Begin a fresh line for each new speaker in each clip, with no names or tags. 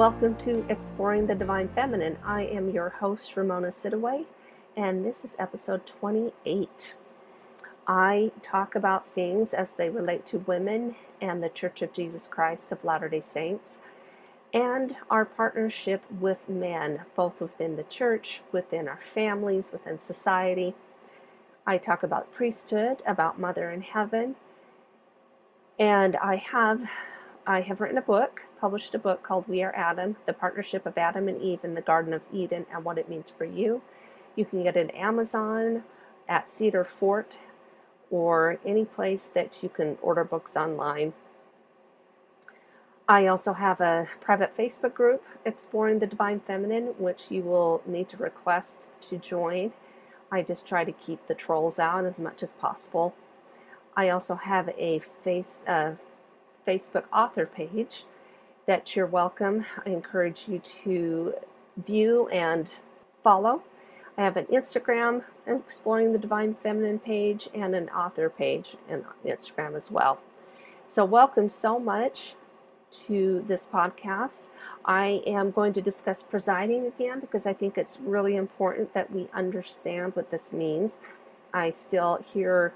Welcome to Exploring the Divine Feminine. I am your host, Ramona Sidaway, and this is episode 28. I talk about things as they relate to women and the Church of Jesus Christ of Latter day Saints and our partnership with men, both within the church, within our families, within society. I talk about priesthood, about Mother in Heaven, and I have I have written a book, published a book called We Are Adam, the partnership of Adam and Eve in the Garden of Eden and what it means for you. You can get it at Amazon, at Cedar Fort, or any place that you can order books online. I also have a private Facebook group, Exploring the Divine Feminine, which you will need to request to join. I just try to keep the trolls out as much as possible. I also have a face, uh, Facebook author page that you're welcome. I encourage you to view and follow. I have an Instagram, Exploring the Divine Feminine page, and an author page and Instagram as well. So, welcome so much to this podcast. I am going to discuss presiding again because I think it's really important that we understand what this means. I still hear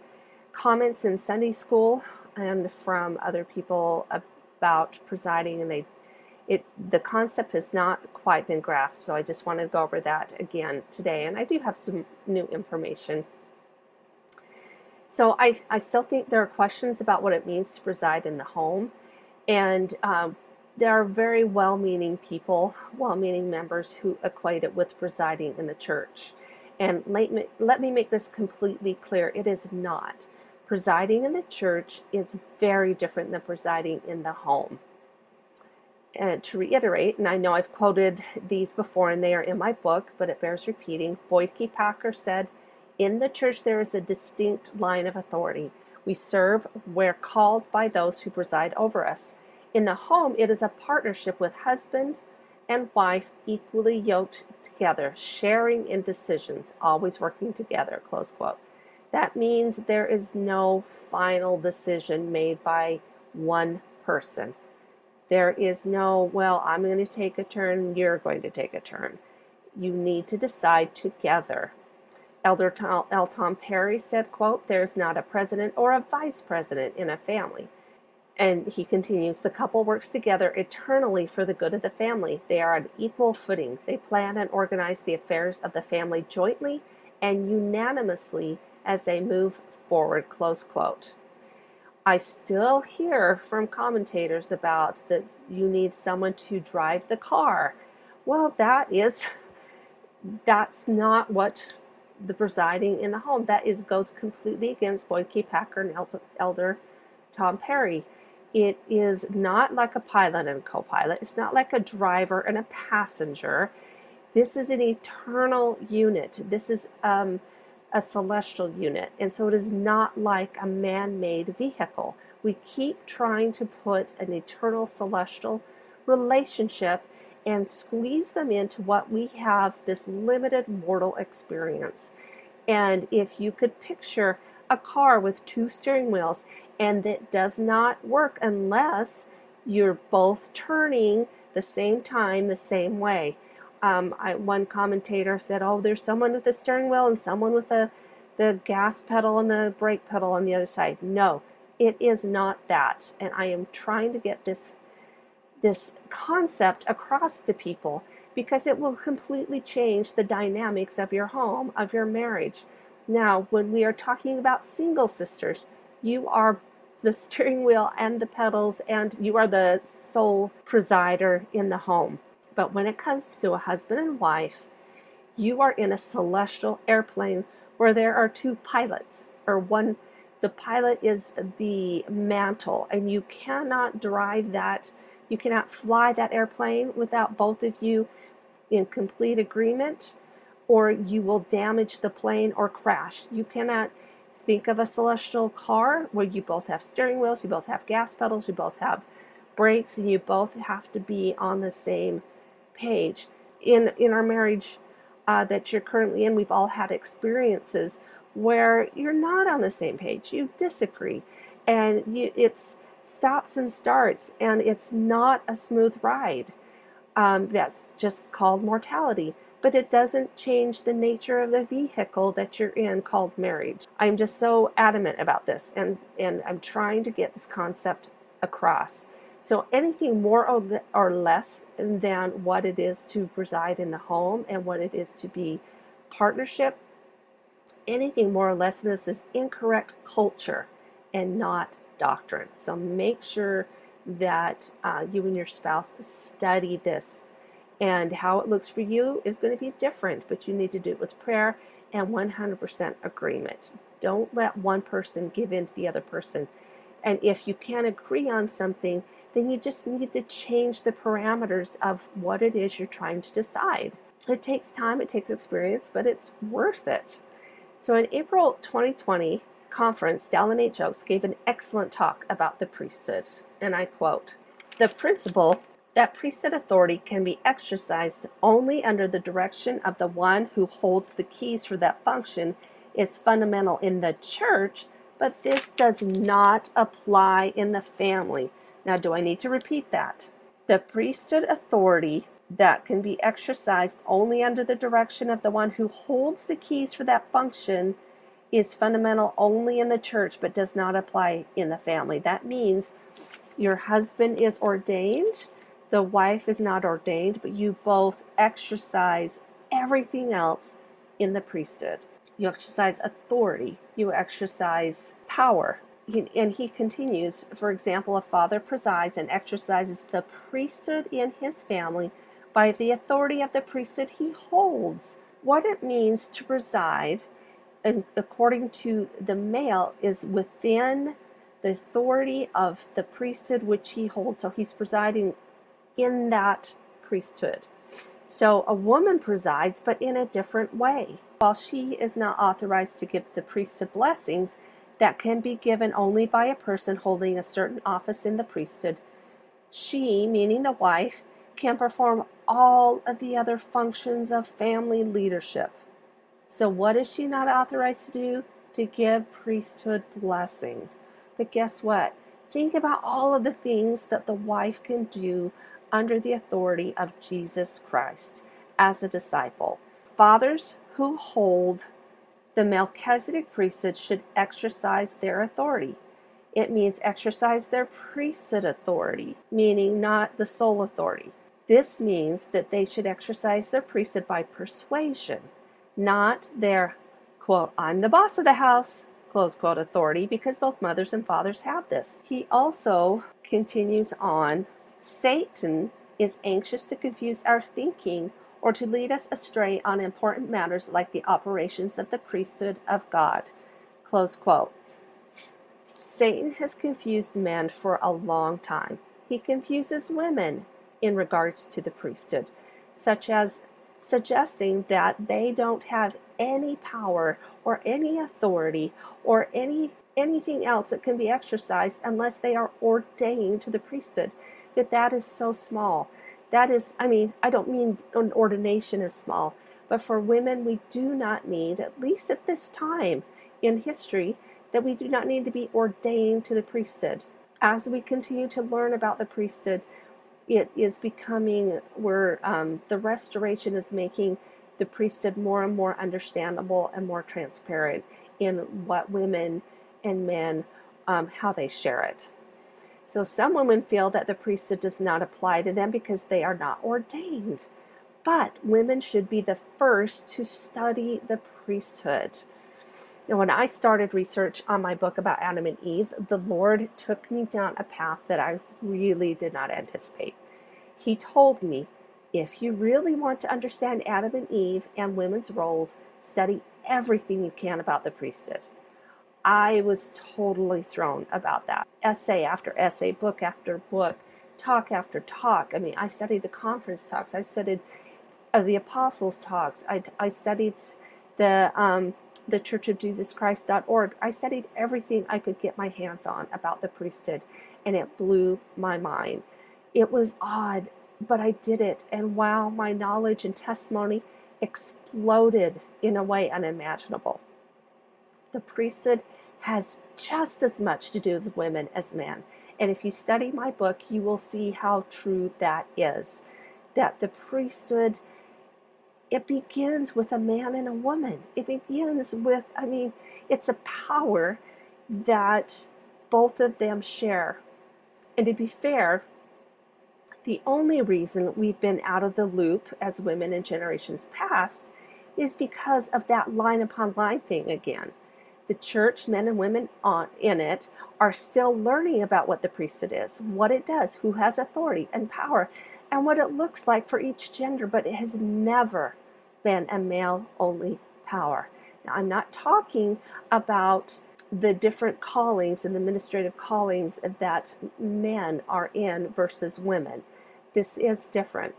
comments in Sunday school and from other people about presiding and they it the concept has not quite been grasped so i just want to go over that again today and i do have some new information so i, I still think there are questions about what it means to preside in the home and um, there are very well meaning people, well meaning members who equate it with presiding in the church. And let me, let me make this completely clear it is not. Presiding in the church is very different than presiding in the home. And to reiterate, and I know I've quoted these before and they are in my book, but it bears repeating. Boyd K. Packer said, In the church, there is a distinct line of authority. We serve where called by those who preside over us. In the home, it is a partnership with husband and wife equally yoked together, sharing in decisions, always working together. Close quote. That means there is no final decision made by one person. There is no, well, I'm going to take a turn, you're going to take a turn. You need to decide together. Elder Tom, L. Tom Perry said, quote, there's not a president or a vice president in a family. And he continues, the couple works together eternally for the good of the family. They are on equal footing. They plan and organize the affairs of the family jointly and unanimously as they move forward, close quote. I still hear from commentators about that you need someone to drive the car. Well, that is that's not what the presiding in the home. That is goes completely against Boyd K. Packer and Elder Tom Perry. It is not like a pilot and a co-pilot. It's not like a driver and a passenger. This is an eternal unit. This is um, a celestial unit, and so it is not like a man-made vehicle. We keep trying to put an eternal celestial relationship and squeeze them into what we have this limited mortal experience. And if you could picture a car with two steering wheels and it does not work unless you're both turning the same time the same way. Um, I, one commentator said, "Oh, there's someone with the steering wheel and someone with the the gas pedal and the brake pedal on the other side." No, it is not that, and I am trying to get this this concept across to people because it will completely change the dynamics of your home, of your marriage. Now, when we are talking about single sisters, you are the steering wheel and the pedals, and you are the sole presider in the home. But when it comes to a husband and wife, you are in a celestial airplane where there are two pilots, or one, the pilot is the mantle, and you cannot drive that you cannot fly that airplane without both of you in complete agreement, or you will damage the plane or crash. You cannot think of a celestial car where you both have steering wheels, you both have gas pedals, you both have brakes, and you both have to be on the same page. In in our marriage uh, that you're currently in, we've all had experiences where you're not on the same page. You disagree, and you, it's stops and starts, and it's not a smooth ride. Um, that's just called mortality. But it doesn't change the nature of the vehicle that you're in called marriage. I'm just so adamant about this, and, and I'm trying to get this concept across. So anything more or or less than what it is to reside in the home and what it is to be partnership, anything more or less than this is incorrect culture and not doctrine. So make sure that uh, you and your spouse study this. And how it looks for you is going to be different, but you need to do it with prayer and 100% agreement. Don't let one person give in to the other person. And if you can't agree on something, then you just need to change the parameters of what it is you're trying to decide. It takes time, it takes experience, but it's worth it. So in April 2020, conference, Dallin H. Oaks gave an excellent talk about the priesthood, and I quote The principle that priesthood authority can be exercised only under the direction of the one who holds the keys for that function is fundamental in the church, but this does not apply in the family. Now, do I need to repeat that? The priesthood authority that can be exercised only under the direction of the one who holds the keys for that function is fundamental only in the church but does not apply in the family. That means your husband is ordained, the wife is not ordained, but you both exercise everything else in the priesthood. You exercise authority, you exercise power. And he continues, for example, a father presides and exercises the priesthood in his family by the authority of the priesthood he holds. What it means to preside according to the male, is within the authority of the priesthood which he holds. So he's presiding in that priesthood. So a woman presides, but in a different way. While she is not authorized to give the priesthood blessings that can be given only by a person holding a certain office in the priesthood, she, meaning the wife, can perform all of the other functions of family leadership. So, what is she not authorized to do? To give priesthood blessings. But guess what? Think about all of the things that the wife can do under the authority of Jesus Christ as a disciple. Fathers who hold the Melchizedek priesthood should exercise their authority. It means exercise their priesthood authority, meaning not the sole authority. This means that they should exercise their priesthood by persuasion not their quote, I'm the boss of the house, close quote, authority, because both mothers and fathers have this. He also continues on Satan is anxious to confuse our thinking or to lead us astray on important matters like the operations of the priesthood of God. Close quote. Satan has confused men for a long time. He confuses women in regards to the priesthood, such as suggesting that they don't have any power or any authority or any anything else that can be exercised unless they are ordained to the priesthood. But that is so small. That is, I mean, I don't mean an ordination is small, but for women, we do not need, at least at this time in history, that we do not need to be ordained to the priesthood. As we continue to learn about the priesthood, it is becoming where um, the restoration is making the priesthood more and more understandable and more transparent in what women and men um, how they share it so some women feel that the priesthood does not apply to them because they are not ordained but women should be the first to study the priesthood now, when I started research on my book about Adam and Eve, the Lord took me down a path that I really did not anticipate. He told me, if you really want to understand Adam and Eve and women's roles, study everything you can about the priesthood. I was totally thrown about that. Essay after essay, book after book, talk after talk. I mean, I studied the conference talks, I studied uh, the apostles' talks, I, I studied the um, the Church of Jesus Christ.org. I studied everything I could get my hands on about the priesthood, and it blew my mind. It was odd, but I did it. And wow, my knowledge and testimony exploded in a way unimaginable. The priesthood has just as much to do with women as men. And if you study my book, you will see how true that is. That the priesthood, it begins with a man and a woman. It begins with, I mean, it's a power that both of them share. And to be fair, the only reason we've been out of the loop as women in generations past is because of that line upon line thing again. The church, men and women on, in it, are still learning about what the priesthood is, what it does, who has authority and power, and what it looks like for each gender, but it has never been a male only power. Now, I'm not talking about the different callings and the administrative callings that men are in versus women. This is different.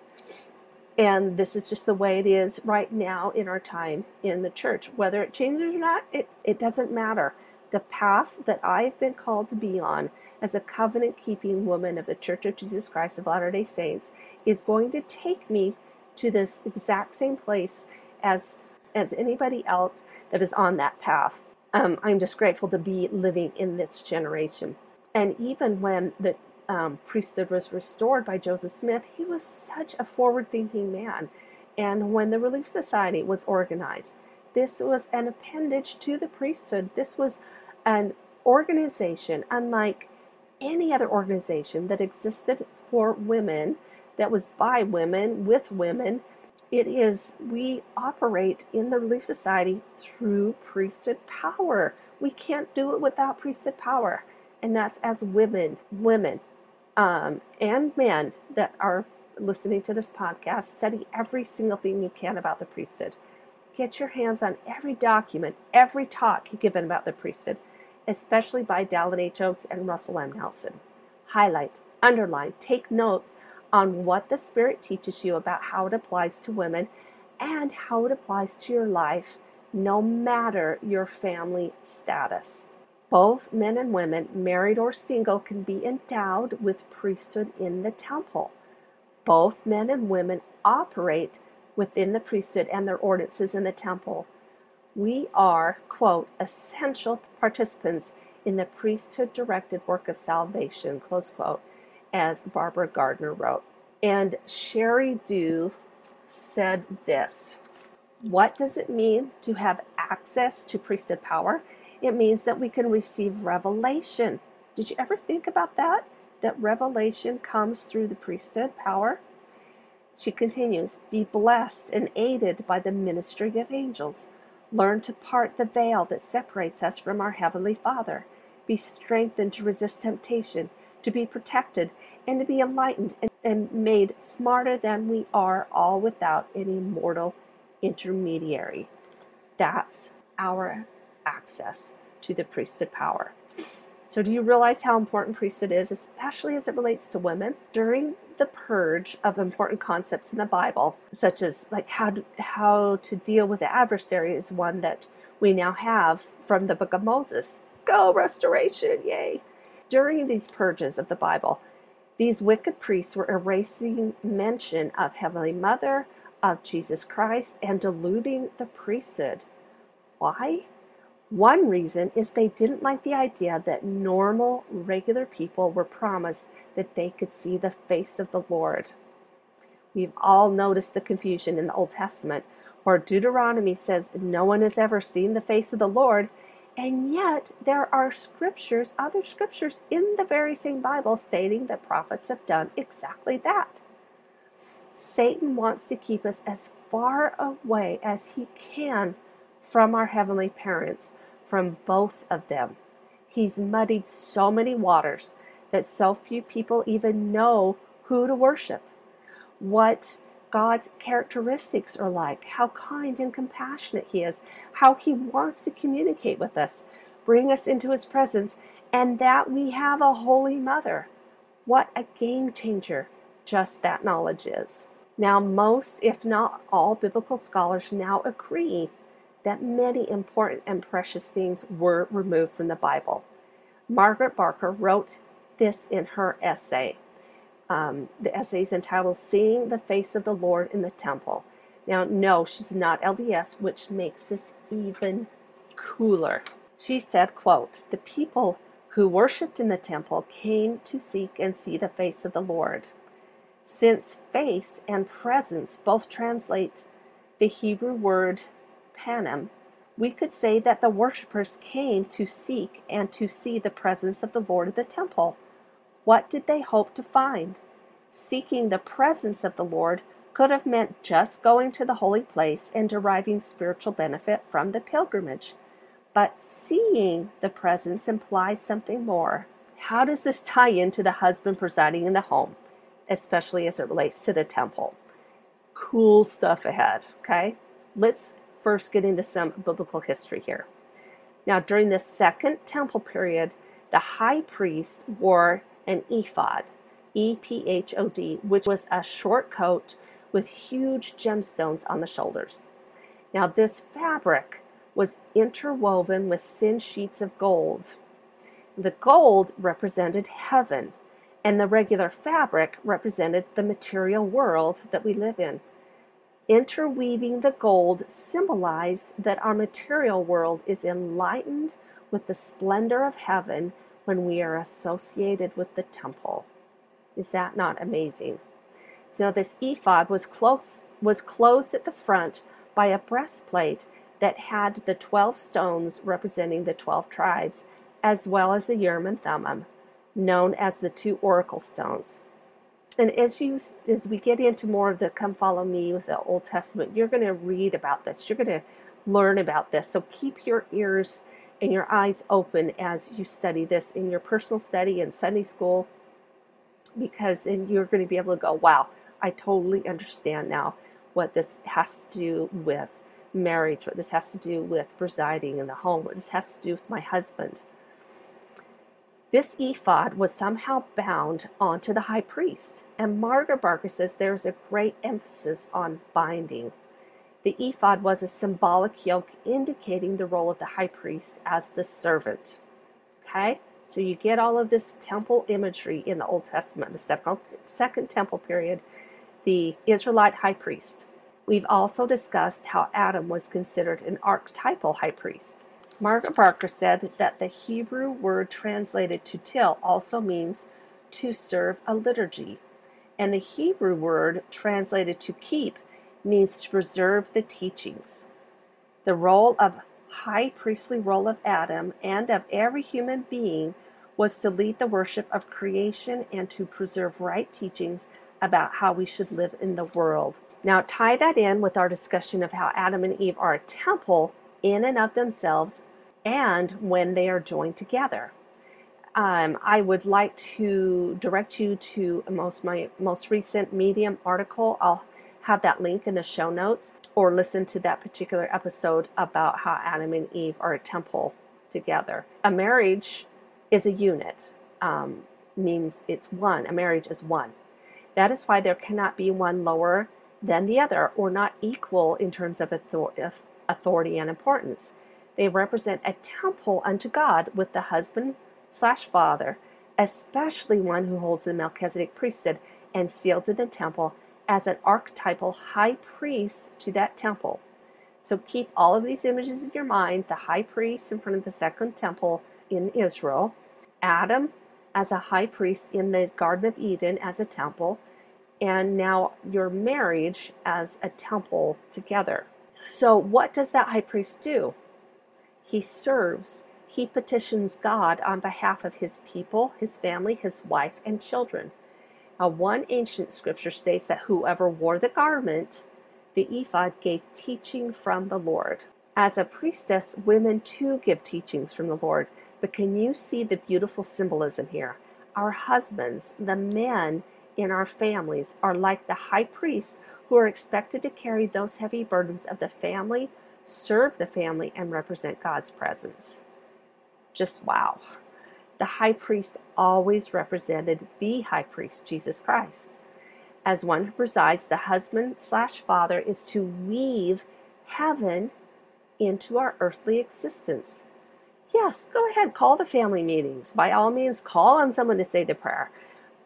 And this is just the way it is right now in our time in the church. Whether it changes or not, it, it doesn't matter. The path that I've been called to be on as a covenant keeping woman of the Church of Jesus Christ of Latter day Saints is going to take me to this exact same place as, as anybody else that is on that path. Um, I'm just grateful to be living in this generation. And even when the um, priesthood was restored by Joseph Smith, he was such a forward thinking man. And when the Relief Society was organized, this was an appendage to the priesthood. This was an organization unlike any other organization that existed for women, that was by women, with women. It is, we operate in the Relief Society through priesthood power. We can't do it without priesthood power. And that's as women, women, um, and men that are listening to this podcast, study every single thing you can about the priesthood. Get your hands on every document, every talk given about the priesthood, especially by Dallin H. Oaks and Russell M. Nelson. Highlight, underline, take notes on what the Spirit teaches you about how it applies to women and how it applies to your life, no matter your family status. Both men and women, married or single, can be endowed with priesthood in the temple. Both men and women operate within the priesthood and their ordinances in the temple. We are, quote, essential participants in the priesthood directed work of salvation, close quote, as Barbara Gardner wrote. And Sheri Dew said this What does it mean to have access to priesthood power? It means that we can receive revelation. Did you ever think about that? That revelation comes through the priesthood power? She continues, be blessed and aided by the ministry of angels. Learn to part the veil that separates us from our Heavenly Father. Be strengthened to resist temptation, to be protected, and to be enlightened and, and made smarter than we are, all without any mortal intermediary. That's our access to the priesthood power. So, do you realize how important priesthood is, especially as it relates to women? During the purge of important concepts in the Bible, such as like how to, how to deal with the adversary, is one that we now have from the book of Moses. Go restoration, yay! During these purges of the Bible, these wicked priests were erasing mention of Heavenly Mother, of Jesus Christ, and diluting the priesthood. Why? One reason is they didn't like the idea that normal, regular people were promised that they could see the face of the Lord. We've all noticed the confusion in the Old Testament, where Deuteronomy says no one has ever seen the face of the Lord, and yet there are scriptures, other scriptures in the very same Bible stating that prophets have done exactly that. Satan wants to keep us as far away as he can from our heavenly parents, from both of them. He's muddied so many waters that so few people even know who to worship, what God's characteristics are like, how kind and compassionate He is, how He wants to communicate with us, bring us into His presence, and that we have a Holy Mother. What a game changer just that knowledge is. Now, most, if not all, biblical scholars now agree that many important and precious things were removed from the Bible. Margaret Barker wrote this in her essay. Um, the essay is entitled Seeing the Face of the Lord in the Temple. Now, no, she's not LDS, which makes this even cooler. She said, quote, The people who worshipped in the temple came to seek and see the face of the Lord. Since face and presence both translate the Hebrew word panim, we could say that the worshippers came to seek and to see the presence of the Lord of the temple. What did they hope to find? Seeking the presence of the Lord could have meant just going to the holy place and deriving spiritual benefit from the pilgrimage. But seeing the presence implies something more. How does this tie into the husband presiding in the home, especially as it relates to the temple? Cool stuff ahead, okay? Let's first get into some biblical history here. Now, during the second temple period, the high priest wore an ephod, E P H O D, which was a short coat with huge gemstones on the shoulders. Now, this fabric was interwoven with thin sheets of gold. The gold represented heaven, and the regular fabric represented the material world that we live in. Interweaving the gold symbolized that our material world is enlightened with the splendor of heaven when we are associated with the temple. Is that not amazing? So this ephod was close was closed at the front by a breastplate that had the 12 stones representing the 12 tribes, as well as the Urim and Thummim, known as the two oracle stones. And as you as we get into more of the come follow me with the Old Testament, you're going to read about this. You're going to learn about this. So keep your ears and your eyes open as you study this in your personal study in Sunday school because then you're going to be able to go, wow, I totally understand now what this has to do with marriage, what this has to do with presiding in the home, what this has to do with my husband. This ephod was somehow bound onto the high priest, and Margaret Barker says there's a great emphasis on binding. The ephod was a symbolic yoke indicating the role of the high priest as the servant. Okay? So you get all of this temple imagery in the Old Testament, the second, second temple period, the Israelite high priest. We've also discussed how Adam was considered an archetypal high priest. Margaret Barker said that the Hebrew word translated to till also means to serve a liturgy, and the Hebrew word translated to keep means to preserve the teachings. The role of high priestly role of Adam and of every human being was to lead the worship of creation and to preserve right teachings about how we should live in the world. Now, tie that in with our discussion of how Adam and Eve are a temple in and of themselves and when they are joined together. Um, I would like to direct you to most my most recent Medium article. I'll have that link in the show notes, or listen to that particular episode about how Adam and Eve are a temple together. A marriage is a unit, um, means it's one. A marriage is one. That is why there cannot be one lower than the other or not equal in terms of authority and importance. They represent a temple unto God with the husband slash father, especially one who holds the Melchizedek priesthood and sealed to the temple as an archetypal high priest to that temple. So keep all of these images in your mind the high priest in front of the second temple in Israel, Adam as a high priest in the Garden of Eden as a temple, and now your marriage as a temple together. So, what does that high priest do? He serves, he petitions God on behalf of his people, his family, his wife, and children. Now, one ancient scripture states that whoever wore the garment, the ephod, gave teaching from the Lord. As a priestess, women too give teachings from the Lord. But can you see the beautiful symbolism here? Our husbands, the men in our families, are like the high priest who are expected to carry those heavy burdens of the family, serve the family, and represent God's presence. Just wow the high priest always represented the high priest, Jesus Christ. As one who presides, the husband slash father is to weave heaven into our earthly existence. Yes, go ahead, call the family meetings. By all means, call on someone to say the prayer.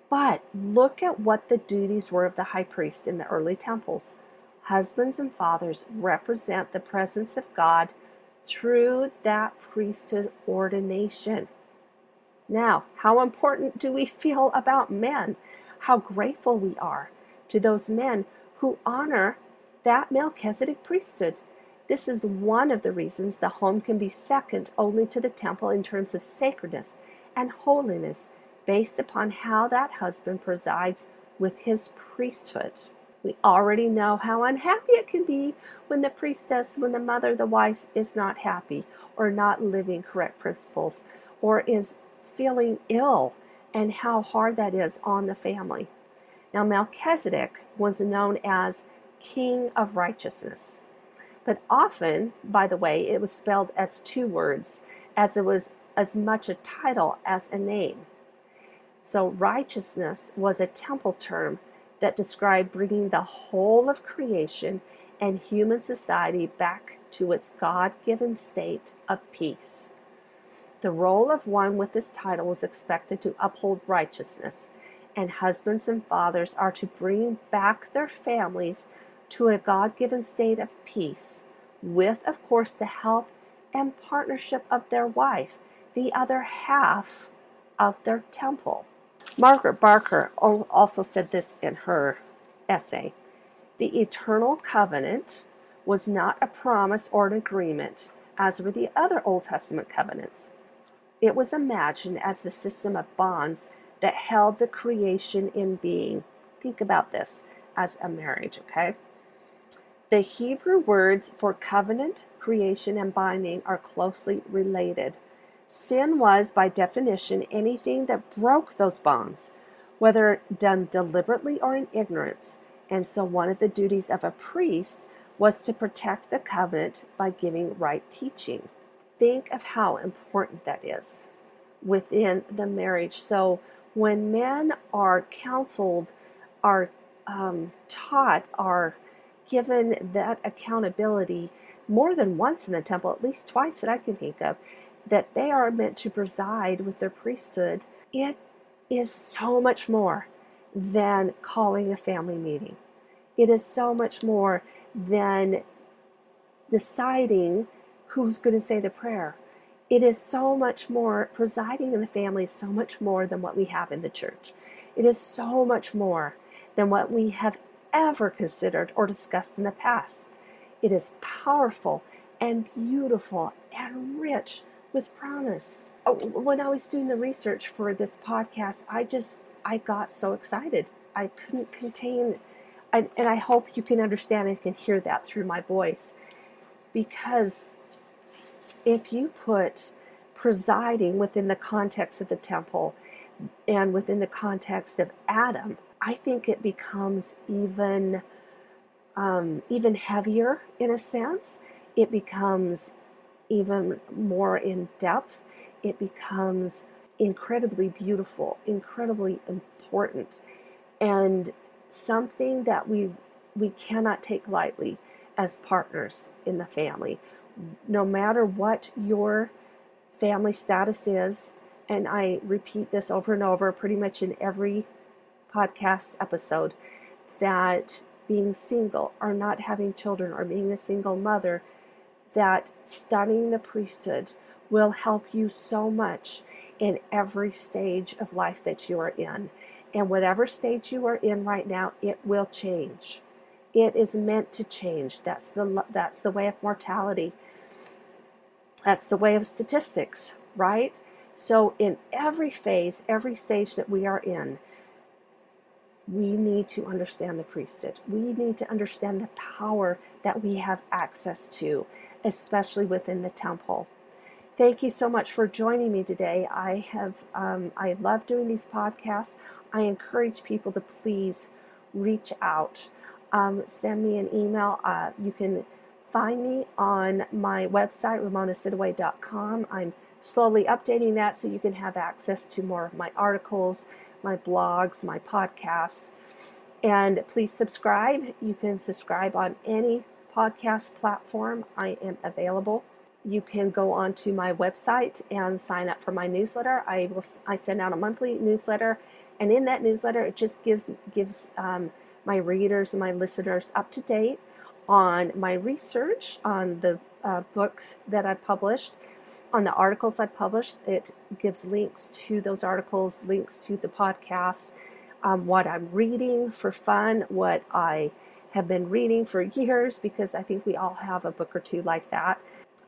But look at what the duties were of the high priest in the early temples. Husbands and fathers represent the presence of God through that priesthood ordination. Now, how important do we feel about men? How grateful we are to those men who honor that Melchizedek priesthood. This is one of the reasons the home can be second only to the temple in terms of sacredness and holiness, based upon how that husband presides with his priesthood. We already know how unhappy it can be when the priestess, when the mother, the wife is not happy or not living correct principles or is feeling ill and how hard that is on the family. Now, Melchizedek was known as King of Righteousness. But often, by the way, it was spelled as two words, as it was as much a title as a name. So, righteousness was a temple term that described bringing the whole of creation and human society back to its God given state of peace. The role of one with this title was expected to uphold righteousness, and husbands and fathers are to bring back their families to a God given state of peace, with, of course, the help and partnership of their wife, the other half of their temple. Margaret Barker also said this in her essay The eternal covenant was not a promise or an agreement, as were the other Old Testament covenants. It was imagined as the system of bonds that held the creation in being. Think about this as a marriage, okay? The Hebrew words for covenant, creation, and binding are closely related. Sin was, by definition, anything that broke those bonds, whether done deliberately or in ignorance. And so, one of the duties of a priest was to protect the covenant by giving right teaching. Think of how important that is within the marriage. So, when men are counseled, are um, taught, are given that accountability more than once in the temple, at least twice that I can think of, that they are meant to preside with their priesthood, it is so much more than calling a family meeting. It is so much more than deciding who's going to say the prayer. It is so much more, presiding in the family is so much more than what we have in the church. It is so much more than what we have ever considered or discussed in the past. It is powerful and beautiful and rich with promise. Oh, when I was doing the research for this podcast, I just I got so excited. I couldn't contain and, and I hope you can understand and can hear that through my voice. Because if you put presiding within the context of the temple and within the context of Adam, I think it becomes even um, even heavier in a sense. It becomes even more in depth, it becomes incredibly beautiful, incredibly important, and something that we we cannot take lightly as partners in the family. No matter what your family status is, and I repeat this over and over pretty much in every podcast episode, that being single or not having children or being a single mother that studying the priesthood will help you so much in every stage of life that you are in. And whatever stage you are in right now, it will change. It is meant to change. That's the that's the way of mortality. That's the way of statistics, right? So in every phase, every stage that we are in, we need to understand the priesthood. We need to understand the power that we have access to, especially within the temple. Thank you so much for joining me today. I have um, I love doing these podcasts. I encourage people to please reach out, um, send me an email. Uh, you can find me on my website ramonasidaway.com. I'm slowly updating that so you can have access to more of my articles my blogs, my podcasts. And please subscribe. You can subscribe on any podcast platform. I am available. You can go onto my website and sign up for my newsletter. I will. I send out a monthly newsletter, and in that newsletter, it just gives gives um, my readers and my listeners up to date on my research on the uh, books that I published, on the articles I published. It gives links to those articles, links to the podcasts, um, what I'm reading for fun, what I have been reading for years, because I think we all have a book or two like that.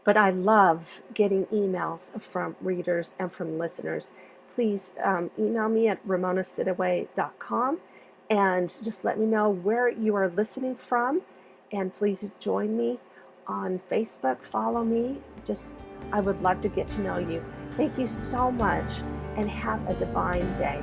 But I love getting emails from readers and from listeners. Please um, email me at ramonasidaway.com and just let me know where you are listening from. And please join me on Facebook, follow me. Just, I would love to get to know you. Thank you so much and have a divine day.